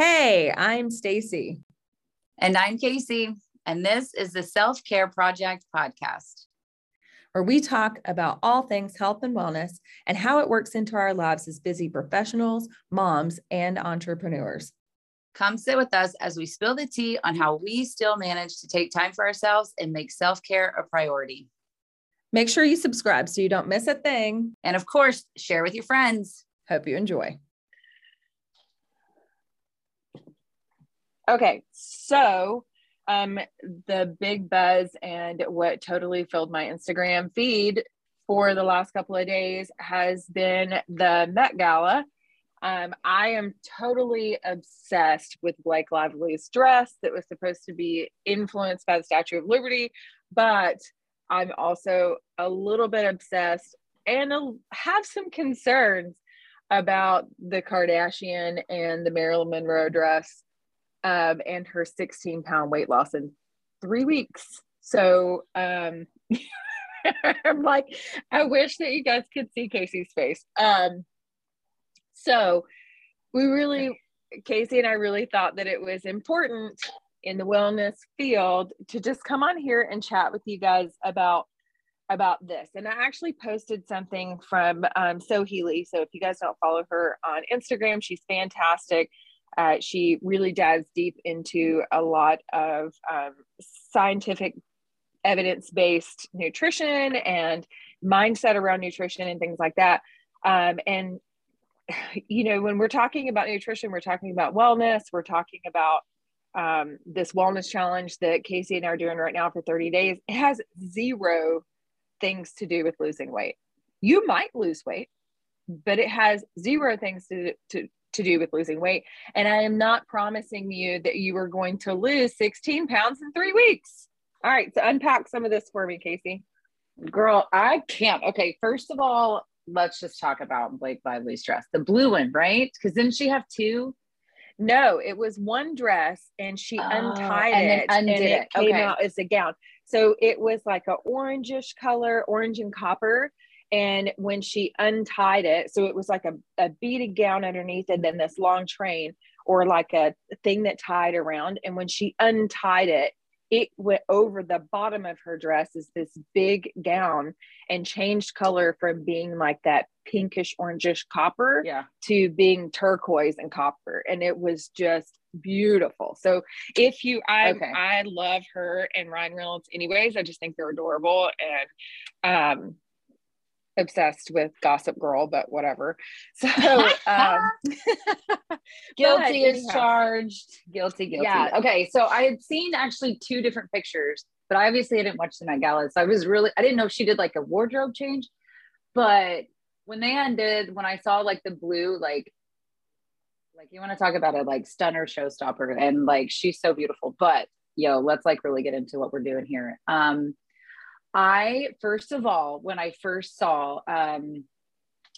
Hey, I'm Stacy. And I'm Kasey. And this is the Self Care Project podcast, where we talk about all things health and wellness and how it works into our lives as busy professionals, moms, and entrepreneurs. Come sit with us as we spill the tea on how we still manage to take time for ourselves and make self care a priority. Make sure you subscribe so you don't miss a thing. And of course, share with your friends. Hope you enjoy. Okay, so um, the big buzz and what totally filled my Instagram feed for the last couple of days has been the Met Gala. Um, I am totally obsessed with Blake Lively's dress that was supposed to be influenced by the Statue of Liberty, but I'm also a little bit obsessed and have some concerns about the Kardashian and the Marilyn Monroe dress um, and her 16 pound weight loss in three weeks. So um, I'm like, I wish that you guys could see Kasey's face. Um, so we really, Kasey and I really thought that it was important in the wellness field to just come on here and chat with you guys about about this and i actually posted something from um, Sohee Lee so if you guys don't follow her on instagram she's fantastic uh, she really dives deep into a lot of um, scientific evidence based nutrition and mindset around nutrition and things like that um, and you know when we're talking about nutrition we're talking about wellness we're talking about um, this wellness challenge that Kasey and I are doing right now for 30 days, it has zero things to do with losing weight. You might lose weight, but it has zero things to, to, to do with losing weight. And I am not promising you that you are going to lose 16 pounds in three weeks. All right, so unpack some of this for me, Kasey. Girl, I can't. Okay, first of all, let's just talk about Blake Lively's dress, the blue one, right? Because didn't she have two? No, it was one dress and she oh, untied and it and it, it came okay. out as a gown. So it was like a orangish color, orange and copper. And when she untied it, so it was like a, a beaded gown underneath and then this long train or like a thing that tied around. And when she untied it, it went over the bottom of her dress is this big gown and changed color from being like that pinkish orangish copper yeah. to being turquoise and copper and it was just beautiful so if you i okay. i love her and ryan reynolds anyways i just think they're adorable and um obsessed with Gossip Girl, but whatever. So um, guilty is charged. Guilty, guilty. Yeah. Okay. So I had seen actually two different pictures, but obviously I didn't watch the Met Gala. So I was really I didn't know if she did like a wardrobe change. But when they ended, when I saw like the blue, like like you want to talk about a like stunner showstopper and like she's so beautiful. But yo, let's like really get into what we're doing here. Um I first of all, when I first saw um,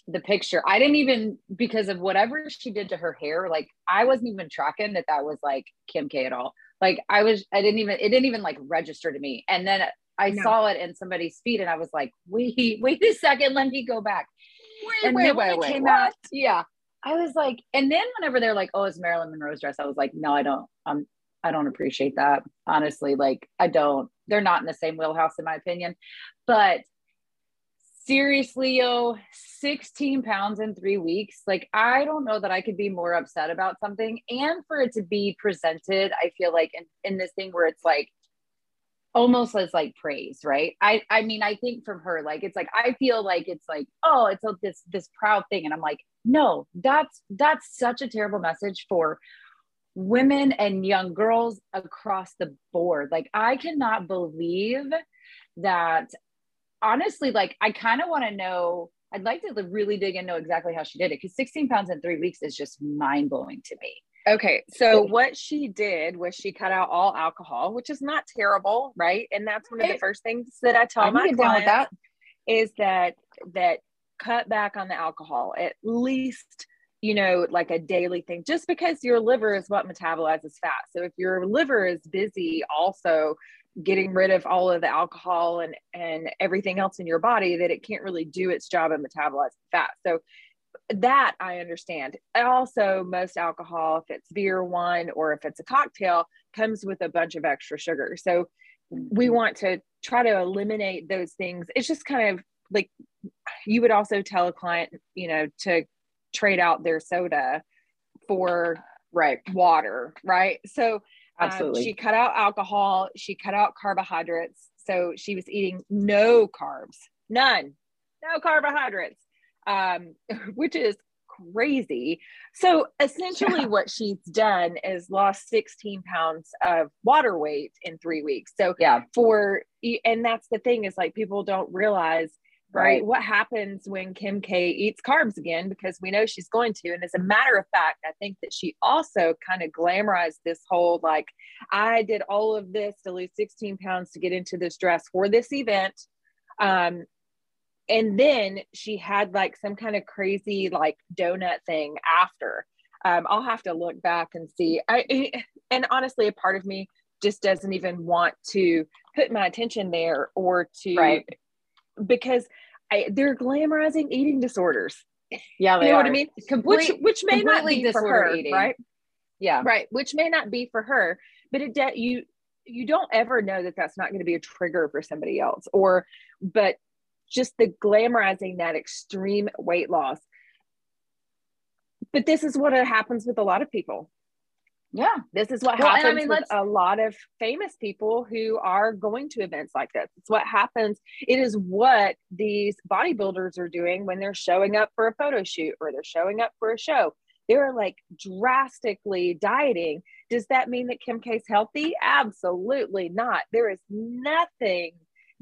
the picture, I didn't even because of whatever she did to her hair. Like I wasn't even tracking that that was like Kim K at all. Like I was, I didn't even, it didn't even like register to me. And then I no. saw it in somebody's feed, and I was like, wait, wait a second, let me go back. Wait, and wait, wait, wait, came what? out, yeah. I was like, and then whenever they're like, oh, it's Marilyn Monroe's dress, I was like, no, I don't. Um, I don't appreciate that. Honestly, like I don't. They're not in the same wheelhouse in my opinion. But seriously, yo, 16 pounds in 3 weeks. Like I don't know that I could be more upset about something and for it to be presented, I feel like in, in this thing where it's like almost as like praise right i i mean i think from her like it's like i feel like it's like oh it's a, this this proud thing and i'm like no that's that's such a terrible message for women and young girls across the board. Like, I cannot believe that honestly, like, I kind of want to know. I'd like to really dig and know exactly how she did it because 16 pounds in three weeks is just mind blowing to me. Okay, so what she did was she cut out all alcohol, which is not terrible, right? And that's one of the first things that I tell I my clients that. is that that cut back on the alcohol at least you know, like a daily thing, just because your liver is what metabolizes fat. So if your liver is busy also getting rid of all of the alcohol and and everything else in your body that it can't really do its job of metabolizing fat. So that I understand. Also, most alcohol, if it's beer, wine, or if it's a cocktail, comes with a bunch of extra sugar. So we mm-hmm. want to try to eliminate those things. It's just kind of like you would also tell a client, you know, to trade out their soda for right water, right? So um, absolutely, she cut out alcohol, she cut out carbohydrates, so she was eating no carbs, none, no carbohydrates, um, which is crazy. So essentially, what she's done is lost 16 pounds of water weight in three weeks. So, yeah, for and that's the thing is like people don't realize. Right. right. What happens when Kim K eats carbs again? Because we know she's going to. And as a matter of fact, I think that she also kind of glamorized this whole like, I did all of this to lose 16 pounds to get into this dress for this event. Um, and then she had like some kind of crazy like donut thing after um, i'll have to look back and see i and honestly a part of me just doesn't even want to put my attention there or to right because I, they're glamorizing eating disorders yeah you know are. what i mean Complete, which which may not be for her eating. right yeah right which may not be for her but it de- you you don't ever know that that's not going to be a trigger for somebody else or but just the glamorizing that extreme weight loss. But this is what happens with a lot of people. Yeah. This is what well, happens I mean, with a lot of famous people who are going to events like this. It's what happens. It is what these bodybuilders are doing when they're showing up for a photo shoot or they're showing up for a show. They're like drastically dieting. Does that mean that Kim K's healthy? Absolutely not. There is nothing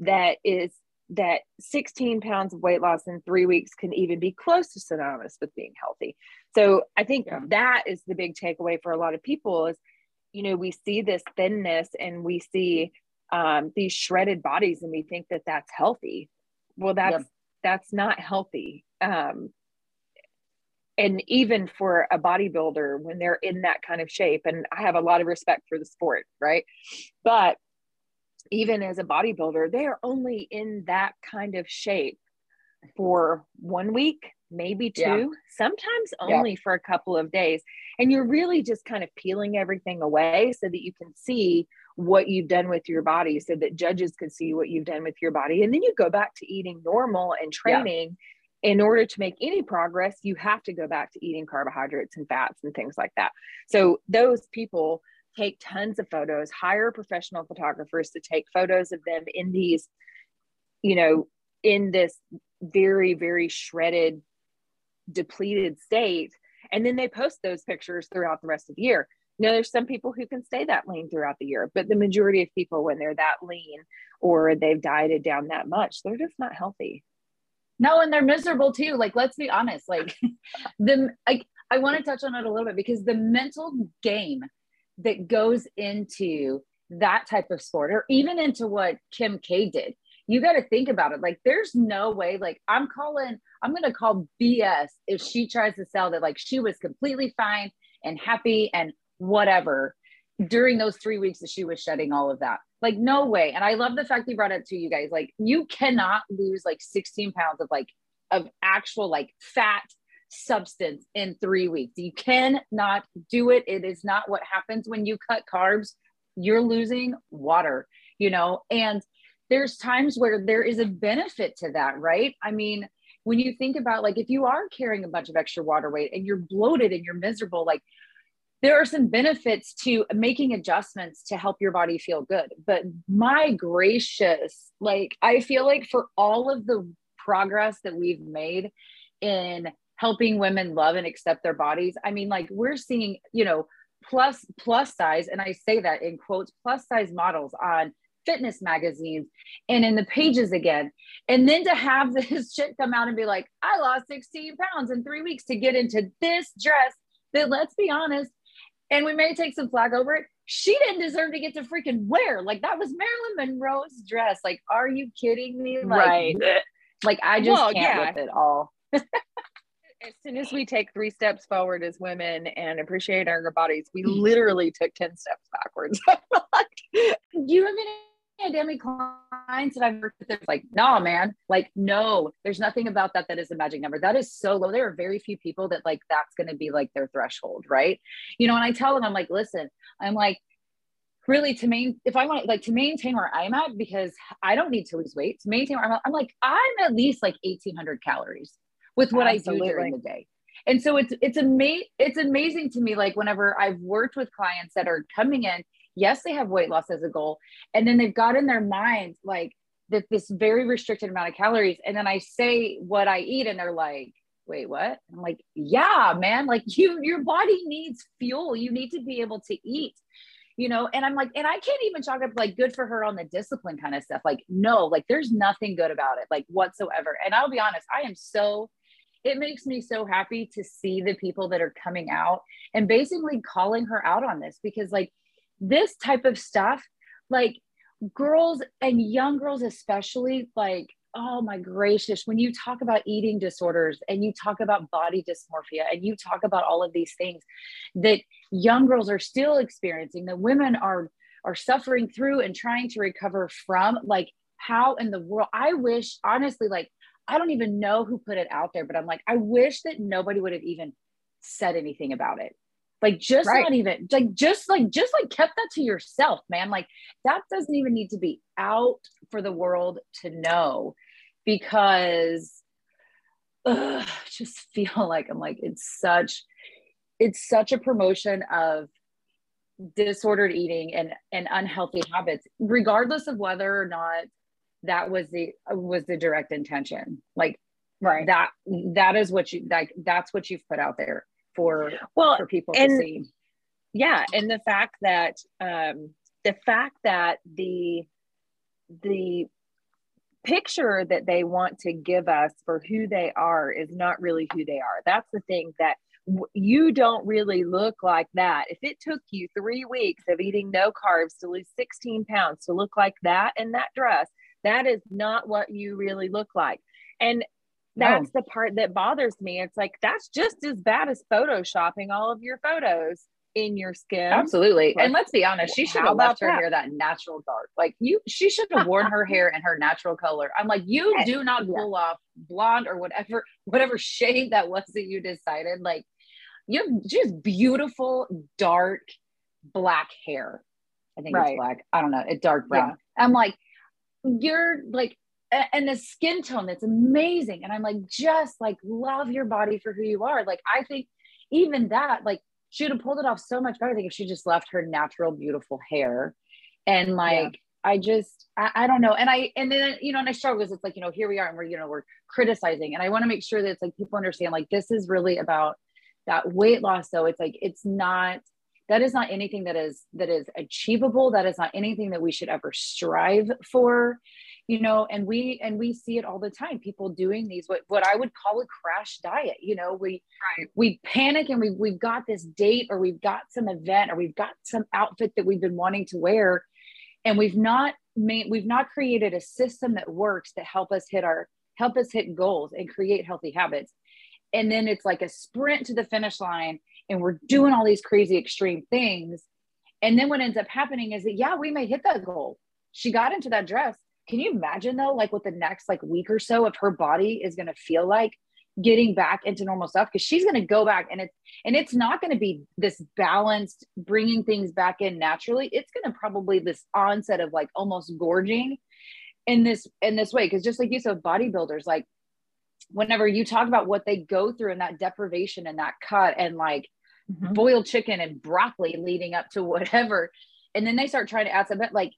that is that 16 pounds of weight loss in three weeks can even be close to synonymous with being healthy. So I think yeah. that is the big takeaway for a lot of people is, you know, we see this thinness and we see um, these shredded bodies and we think that that's healthy. Well, that's, that's not healthy. Um, and even for a bodybuilder when they're in that kind of shape and i have a lot of respect for the sport right but even as a bodybuilder, they are only in that kind of shape for one week, maybe two, yeah. sometimes only yeah. for a couple of days. And you're really just kind of peeling everything away so that you can see what you've done with your body, so that judges can see what you've done with your body. And then you go back to eating normal and training. Yeah. In order to make any progress, you have to go back to eating carbohydrates and fats and things like that. So, those people take tons of photos, hire professional photographers to take photos of them in these, you know, in this very, very shredded, depleted state. And then they post those pictures throughout the rest of the year. Now, there's some people who can stay that lean throughout the year, but the majority of people, when they're that lean or they've dieted down that much, they're just not healthy. No, and they're miserable too. Like, let's be honest. Like, the like I want to touch on it a little bit because the mental game that goes into that type of sport or even into what Kim K did. You got to think about it. Like, there's no way, like, I'm calling, I'm going to call BS if she tries to sell that, like, she was completely fine and happy and whatever during those three weeks that she was shedding all of that. Like, no way. And I love the fact you brought it to you guys. Like, you cannot lose like 16 pounds of like, of actual like fat substance in three weeks. You cannot do it. It is not what happens when you cut carbs. You're losing water, you know, and there's times where there is a benefit to that, right? I mean, when you think about like if you are carrying a bunch of extra water weight and you're bloated and you're miserable, like there are some benefits to making adjustments to help your body feel good. But my gracious, like I feel like for all of the progress that we've made in helping women love and accept their bodies. I mean, like we're seeing, you know, plus plus size, and I say that in quotes, plus size models on fitness magazines and in the pages again. And then to have this shit come out and be like, I lost 16 pounds in three weeks to get into this dress that let's be honest, and we may take some flag over it. She didn't deserve to get to freaking wear. Like that was Marilyn Monroe's dress. Like, are you kidding me? Like, right. Like I just well, can't yeah. with it all. as soon as we take three steps forward as women and appreciate our bodies, we literally took 10 steps backwards. Do you have any pandemic clients that I've worked with, it's like, nah, man, like, no, there's nothing about that that is a magic number. That is so low. There are very few people that like that's going to be like their threshold, right? You know, and I tell them, I'm like, listen, I'm like, really to main if I want like to maintain where I'm at because I don't need to lose weight to maintain where I'm at, I'm like I'm at least like 1800 calories with what Absolutely. I do during the day. And so it's it's ama- it's amazing to me like whenever I've worked with clients that are coming in yes, they have weight loss as a goal. And then they've got in their mind like that this very restricted amount of calories. And then I say what I eat, and they're like, wait, what? I'm like, yeah, man, like you, your body needs fuel. You need to be able to eat. You know, and I'm like, and I can't even chalk up like good for her on the discipline kind of stuff. Like, no, like there's nothing good about it, like whatsoever. And I'll be honest, I am so it makes me so happy to see the people that are coming out and basically calling her out on this because like this type of stuff, like girls and young girls, especially, like, oh my gracious, when you talk about eating disorders and you talk about body dysmorphia and you talk about all of these things that young girls are still experiencing, that women are are suffering through and trying to recover from, like, how in the world, I wish, honestly, like, I don't even know who put it out there, but I'm like, I wish that nobody would have even said anything about it like just right. not even like just like just like kept that to yourself man like that doesn't even need to be out for the world to know because ugh, just feel like i'm like it's such it's such a promotion of disordered eating and and unhealthy habits regardless of whether or not that was the was the direct intention. Like right. that that is what you like that's what you've put out there for well for people and, to see. Yeah and the fact that um the fact that the the picture that they want to give us for who they are is not really who they are. That's the thing that w- you don't really look like that. If it took you three weeks of eating no carbs to lose 16 pounds to look like that in that dress that is not what you really look like and that's the part that bothers me. It's like that's just as bad as photoshopping all of your photos in your skin. Absolutely. Like, and let's be honest, she should have left her that? hair that natural dark. Like you, she should have worn her hair in her natural color. I'm like, you do not pull off blonde or whatever, whatever shade that was that you decided. Like you have just beautiful dark black hair. I think right. it's black. I don't know. It's dark brown. Yeah. I'm like, you're like and the skin tone that's amazing. And i'm like just like love your body for who you are. Like i think even that like she would have pulled it off so much better think if she just left her natural beautiful hair. And like yeah. i just I, I, don't know. And i and then you know and i struggle because it's like you know here we are and we're you know we're criticizing. And i want to make sure that it's like people understand like this is really about that weight loss though. It's like it's not that is not anything that is that is achievable that is not anything that we should ever strive for you know and we and we see it all the time people doing these what, what i would call a crash diet you know we right. we panic and we, we've got this date or we've got some event or we've got some outfit that we've been wanting to wear and we've not made we've not created a system that works to help us hit our help us hit goals and create healthy habits and then it's like a sprint to the finish line and we're doing all these crazy extreme things and then what ends up happening is that yeah we may hit that goal she got into that dress can you imagine though, like what the next like week or so of her body is going to feel like getting back into normal stuff? Because she's going to go back and it's and it's not going to be this balanced bringing things back in naturally. It's going to probably this onset of like almost gorging in this in this way. Because just like you said, bodybuilders like whenever you talk about what they go through and that deprivation and that cut and like mm-hmm. boiled chicken and broccoli leading up to whatever and then they start trying to add some like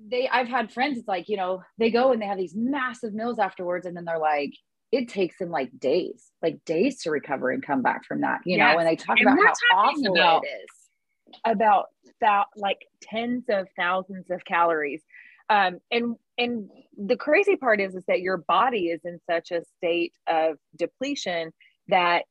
they I've had friends, it's like, you know, they go and they have these massive meals afterwards, and then they're like, it takes them like days, like days to recover and come back from that, you yes. know, and they talk and about how awful about, it is. About that like tens of thousands of calories. Um, and and the crazy part is is that your body is in such a state of depletion that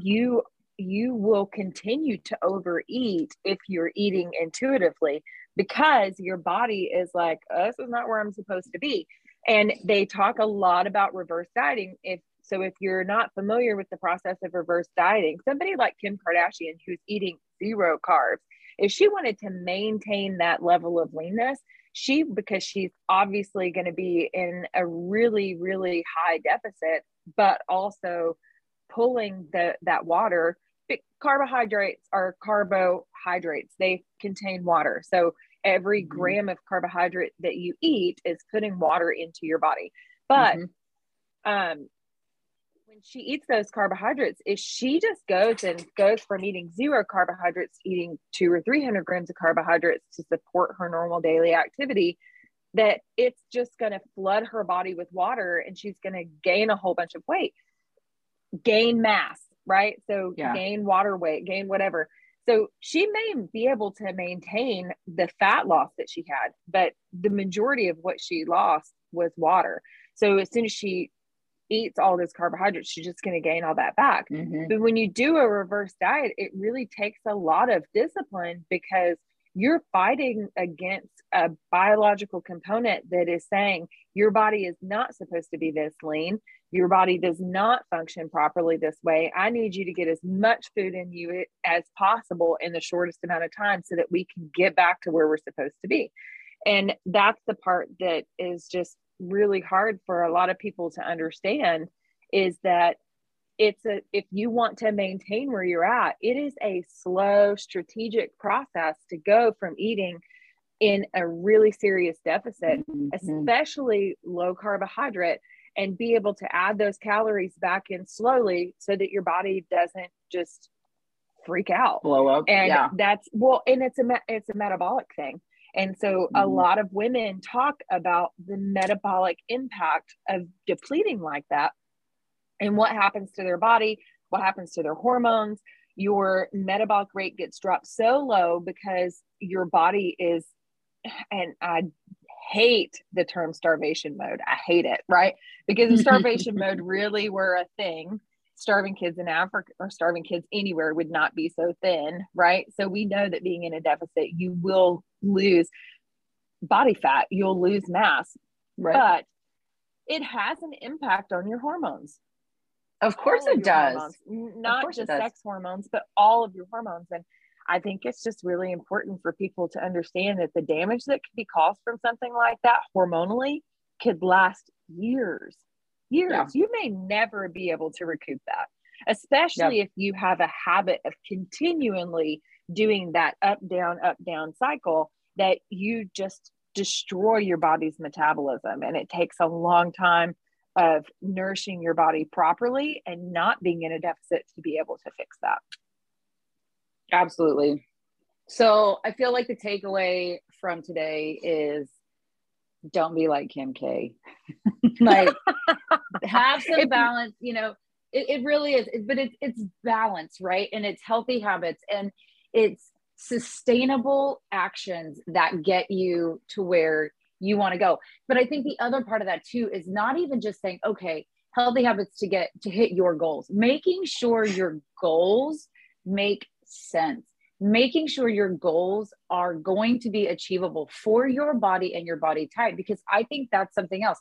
you you will continue to overeat if you're eating intuitively because your body is like, oh, this is not where I'm supposed to be. And they talk a lot about reverse dieting. If So if you're not familiar with the process of reverse dieting, somebody like Kim Kardashian who's eating zero carbs, if she wanted to maintain that level of leanness, she because she's obviously going to be in a really really high deficit, but also pulling the that water carbohydrates are carbohydrates they contain water so every mm-hmm. gram of carbohydrate that you eat is putting water into your body but mm-hmm. um when she eats those carbohydrates if she just goes and goes from eating zero carbohydrates to eating two or three hundred grams of carbohydrates to support her normal daily activity that it's just going to flood her body with water and she's going to gain a whole bunch of weight gain mass, right? So yeah. gain water weight, gain whatever. So she may be able to maintain the fat loss that she had, but the majority of what she lost was water. So as soon as she eats all this carbohydrates, she's just going to gain all that back. Mm-hmm. But when you do a reverse diet, it really takes a lot of discipline because you're fighting against a biological component that is saying your body is not supposed to be this lean your body does not function properly this way. I need you to get as much food in you as possible in the shortest amount of time so that we can get back to where we're supposed to be. And that's the part that is just really hard for a lot of people to understand is that it's a if you want to maintain where you're at it is a slow strategic process to go from eating in a really serious deficit mm-hmm. especially low carbohydrate and be able to add those calories back in slowly so that your body doesn't just freak out blow up and yeah. that's well and it's a it's a metabolic thing and so mm-hmm. a lot of women talk about the metabolic impact of depleting like that and what happens to their body what happens to their hormones your metabolic rate gets dropped so low because your body is and I hate the term starvation mode. I hate it, right? Because if starvation mode really were a thing, starving kids in Africa or starving kids anywhere would not be so thin, right? So we know that being in a deficit, you will lose body fat, you'll lose mass, right. but it has an impact on your hormones. Of course it does. Hormones. Not just sex hormones, but all of your hormones. And I think it's just really important for people to understand that the damage that could be caused from something like that hormonally could last years. Years. Yeah. You may never be able to recoup that, especially if you have a habit of continually doing that up, down, up, down cycle that you just destroy your body's metabolism. And it takes a long time of nourishing your body properly and not being in a deficit to be able to fix that. Absolutely. So I feel like the takeaway from today is don't be like Kim K. like have some balance, you know, it, it really is, but it's it's balance, right? And it's healthy habits and it's sustainable actions that get you to where you want to go. But I think the other part of that too is not even just saying, okay, healthy habits to get to hit your goals, making sure your goals make sense. Making sure your goals are going to be achievable for your body and your body type, because I think that's something else.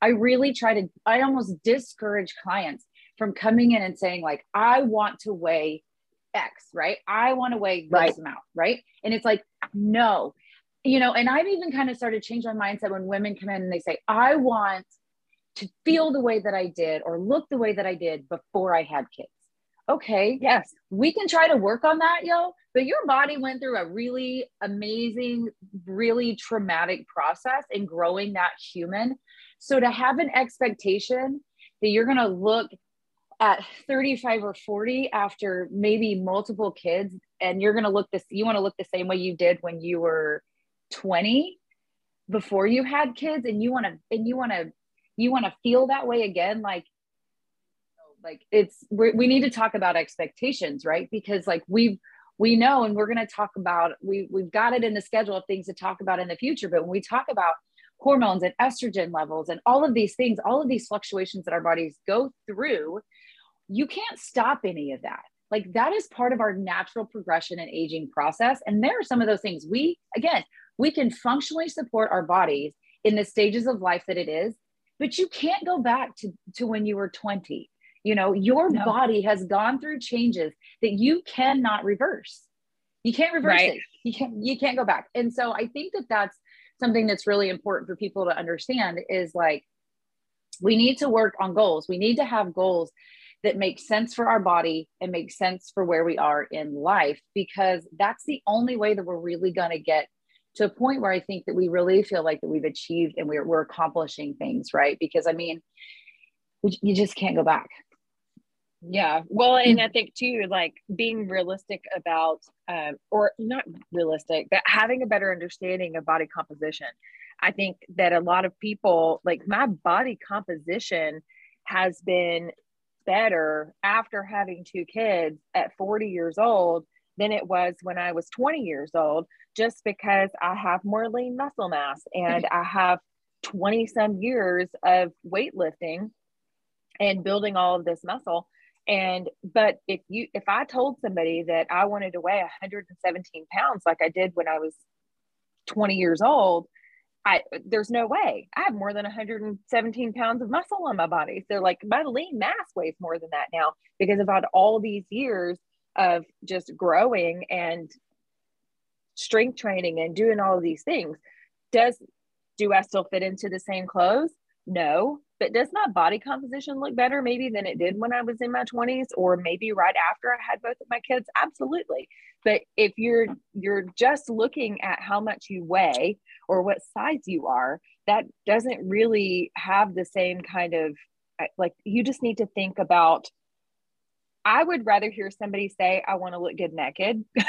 I really try to, I almost discourage clients from coming in and saying, like, I want to weigh X, right? I want to weigh this right. amount, right? And it's like, no, you know, and I've even kind of started change my mindset when women come in and they say, I want to feel the way that I did or look the way that I did before I had kids okay, yes, we can try to work on that, yo. But your body went through a really amazing, really traumatic process in growing that human. So to have an expectation that you're going to look at 35 or 40 after maybe multiple kids and you're going to look this you want to look the same way you did when you were 20 before you had kids and you want to and you want to you want to feel that way again like like it's we need to talk about expectations right? Because like we we know and we're going to talk about we we've got it in the schedule of things to talk about in the future but when we talk about hormones and estrogen levels and all of these things all of these fluctuations that our bodies go through you can't stop any of that. Like that is part of our natural progression and aging process. And there are some of those things we again we can functionally support our bodies in the stages of life that it is but you can't go back to, to when you were 20. You know, your no. body has gone through changes that you cannot reverse. You can't reverse right. it. You can't you can't go back. And so I think that that's something that's really important for people to understand is like we need to work on goals. We need to have goals that make sense for our body and make sense for where we are in life because that's the only way that we're really going to get to a point where I think that we really feel like that we've achieved and we're, we're accomplishing things, right? Because I mean, you just can't go back. Yeah. Well, and mm. I think too, like being realistic about, um, or not realistic, but having a better understanding of body composition. I think that a lot of people, like my body composition has been better after having two kids at 40 years old than it was when I was 20 years old, just because I have more lean muscle mass and I have 20 some years of weightlifting and building all of this muscle. And, but if you, if I told somebody that I wanted to weigh 117 pounds like I did when I was 20 years old, I there's no way. I have more than 117 pounds of muscle on my body. So like my lean mass weighs more than that now because I've had all these years of just growing and strength training and doing all of these things. Does do I still fit into the same clothes? No. But does my body composition look better maybe than it did when I was in my 20s or maybe right after I had both of my kids? Absolutely. But if you're you're just looking at how much you weigh or what size you are, that doesn't really have the same kind of like you just need to think about I would rather hear somebody say, I want to look good naked.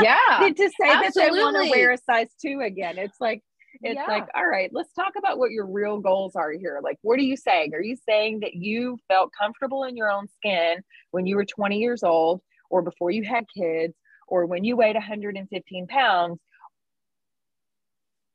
Yeah. than to say absolutely. that they want to wear a size two again. It's like, it's yeah. like, all right, let's talk about what your real goals are here. Like, what are you saying? Are you saying that you felt comfortable in your own skin when you were 20 years old or before you had kids or when you weighed 115 pounds?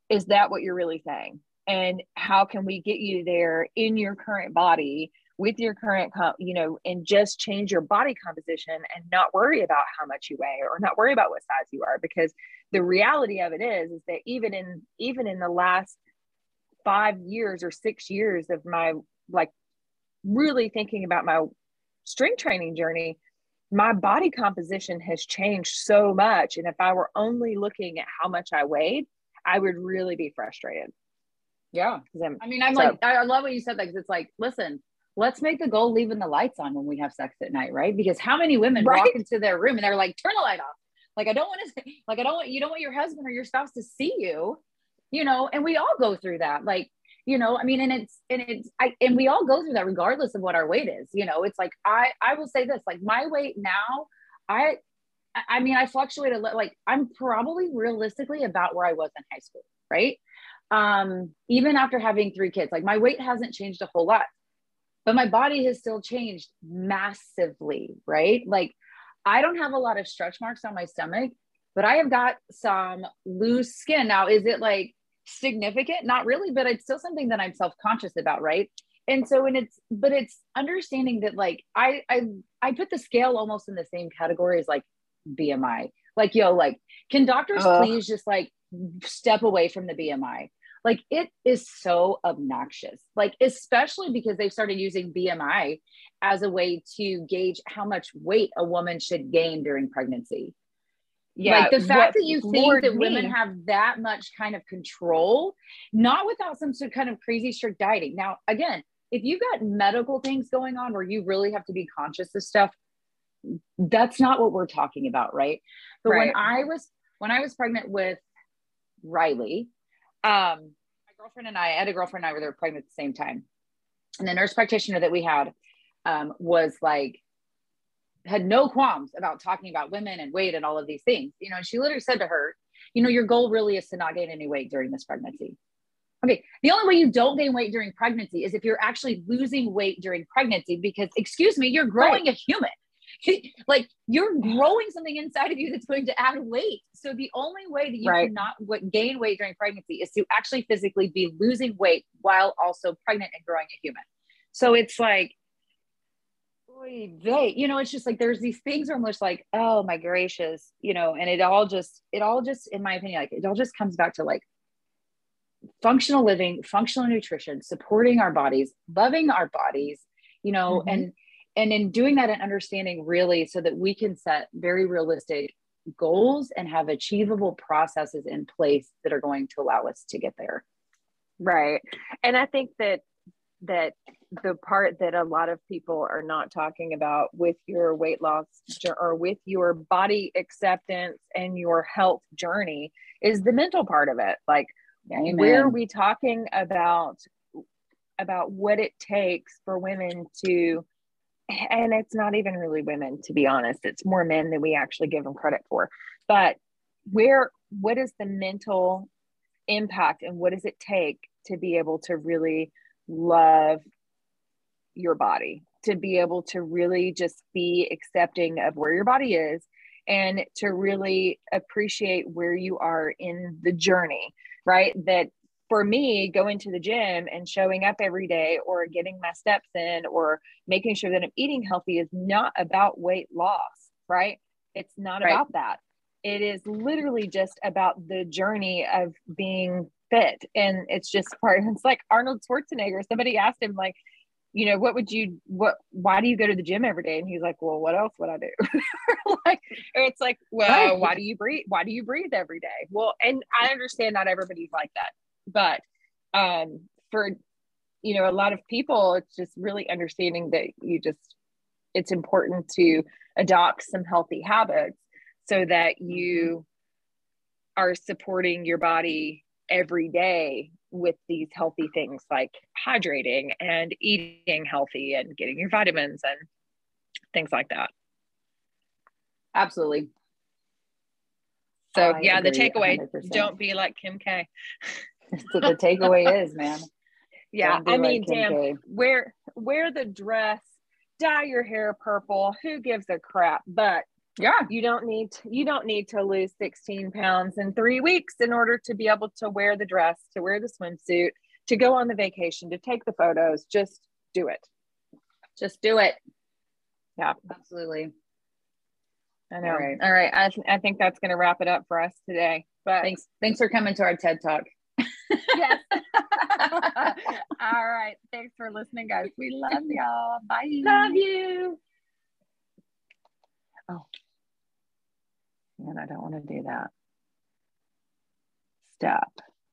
Is that what you're really saying? And how can we get you there in your current body with your current, you know, and just change your body composition and not worry about how much you weigh or not worry about what size you are because the reality of it is is that even in even in the last 5 years or 6 years of my like really thinking about my strength training journey my body composition has changed so much. And if i were only looking at how much i weighed i would really be frustrated. Yeah. I mean i'm so, like i love what you said that because it's like listen let's make the goal leaving the lights on when we have sex at night, right? Because how many women right? walk into their room and they're like, turn the light off. Like, I don't want to, like, I don't want, you don't want your husband or your spouse to see you, you know, and we all go through that. Like, you know, I mean, and it's, and it's, I, and we all go through that regardless of what our weight is, you know, it's like, I, I will say this, like my weight now, I, I mean, I fluctuate a lot. Like I'm probably realistically about where I was in high school, right? Um, even after having three kids, like my weight hasn't changed a whole lot but my body has still changed massively, right? Like I don't have a lot of stretch marks on my stomach, but I have got some loose skin. Now, is it like significant? Not really, but it's still something that I'm self-conscious about, right? And so and it's but it's understanding that like I I I put the scale almost in the same category as like BMI. Like yo, like can doctors uh, please just like step away from the BMI? Like it is so obnoxious. Like, especially because they've started using BMI as a way to gauge how much weight a woman should gain during pregnancy. Yeah. Like the fact that you think that me. women have that much kind of control, not without some sort of kind of crazy strict dieting. Now, again, if you've got medical things going on where you really have to be conscious of stuff, that's not what we're talking about, right? But right. when I was when I was pregnant with Riley, um, my girlfriend and I, I had a girlfriend and I were there pregnant at the same time. And the nurse practitioner that we had um, was like, had no qualms about talking about women and weight and all of these things. You know, and she literally said to her, you know, your goal really is to not gain any weight during this pregnancy. Okay, the only way you don't gain weight during pregnancy is if you're actually losing weight during pregnancy, because, excuse me, you're growing right. a human. like you're growing something inside of you that's going to add weight. So the only way that you right. cannot gain weight during pregnancy is to actually physically be losing weight while also pregnant and growing a human. So it's like, they, you know, it's just like there's these things where I'm just like, oh my gracious, you know, and it all just, it all just, in my opinion, like it all just comes back to like functional living, functional nutrition, supporting our bodies, loving our bodies, you know, mm-hmm. and and in doing that and understanding really so that we can set very realistic goals and have achievable processes in place that are going to allow us to get there. Right. And I think that that the part that a lot of people are not talking about with your weight loss or with your body acceptance and your health journey is the mental part of it. Like Amen. where are we talking about about what it takes for women to and it's not even really women to be honest. It's more men than we actually give them credit for. But where what is the mental impact and what does it take to be able to really love your body to be able to really just be accepting of where your body is and to really appreciate where you are in the journey right? That for me going to the gym and showing up every day or getting my steps in or making sure that i'm eating healthy is not about weight loss right? It's not right. about that. It is literally just about the journey of being fit. And it's just part it's like arnold schwarzenegger. Somebody asked him like you know what would you what why do you go to the gym every day? And he's like well what else would i do? Like it's like well right. why do you breathe? Why do you breathe every day? Well and i understand not everybody's like that but um for you know a lot of people it's just really understanding that you just it's important to adopt some healthy habits so that you are supporting your body every day with these healthy things like hydrating and eating healthy and getting your vitamins and things like that. Absolutely. So I yeah, the takeaway 100%. don't be like Kim K. so the takeaway is, man. Yeah, I mean, damn, K. wear wear the dress, dye your hair purple. Who gives a crap? But yeah you don't need to, you don't need to lose 16 pounds in three weeks in order to be able to wear the dress to wear the swimsuit to go on the vacation to take the photos just do it just do it yeah absolutely i know all right, all right. I, th- I think that's going to wrap it up for us today but thanks thanks for coming to our ted talk yes. All right. Thanks for listening guys. We love y'all. Bye. Love you. Oh. And I don't want to do that. Step.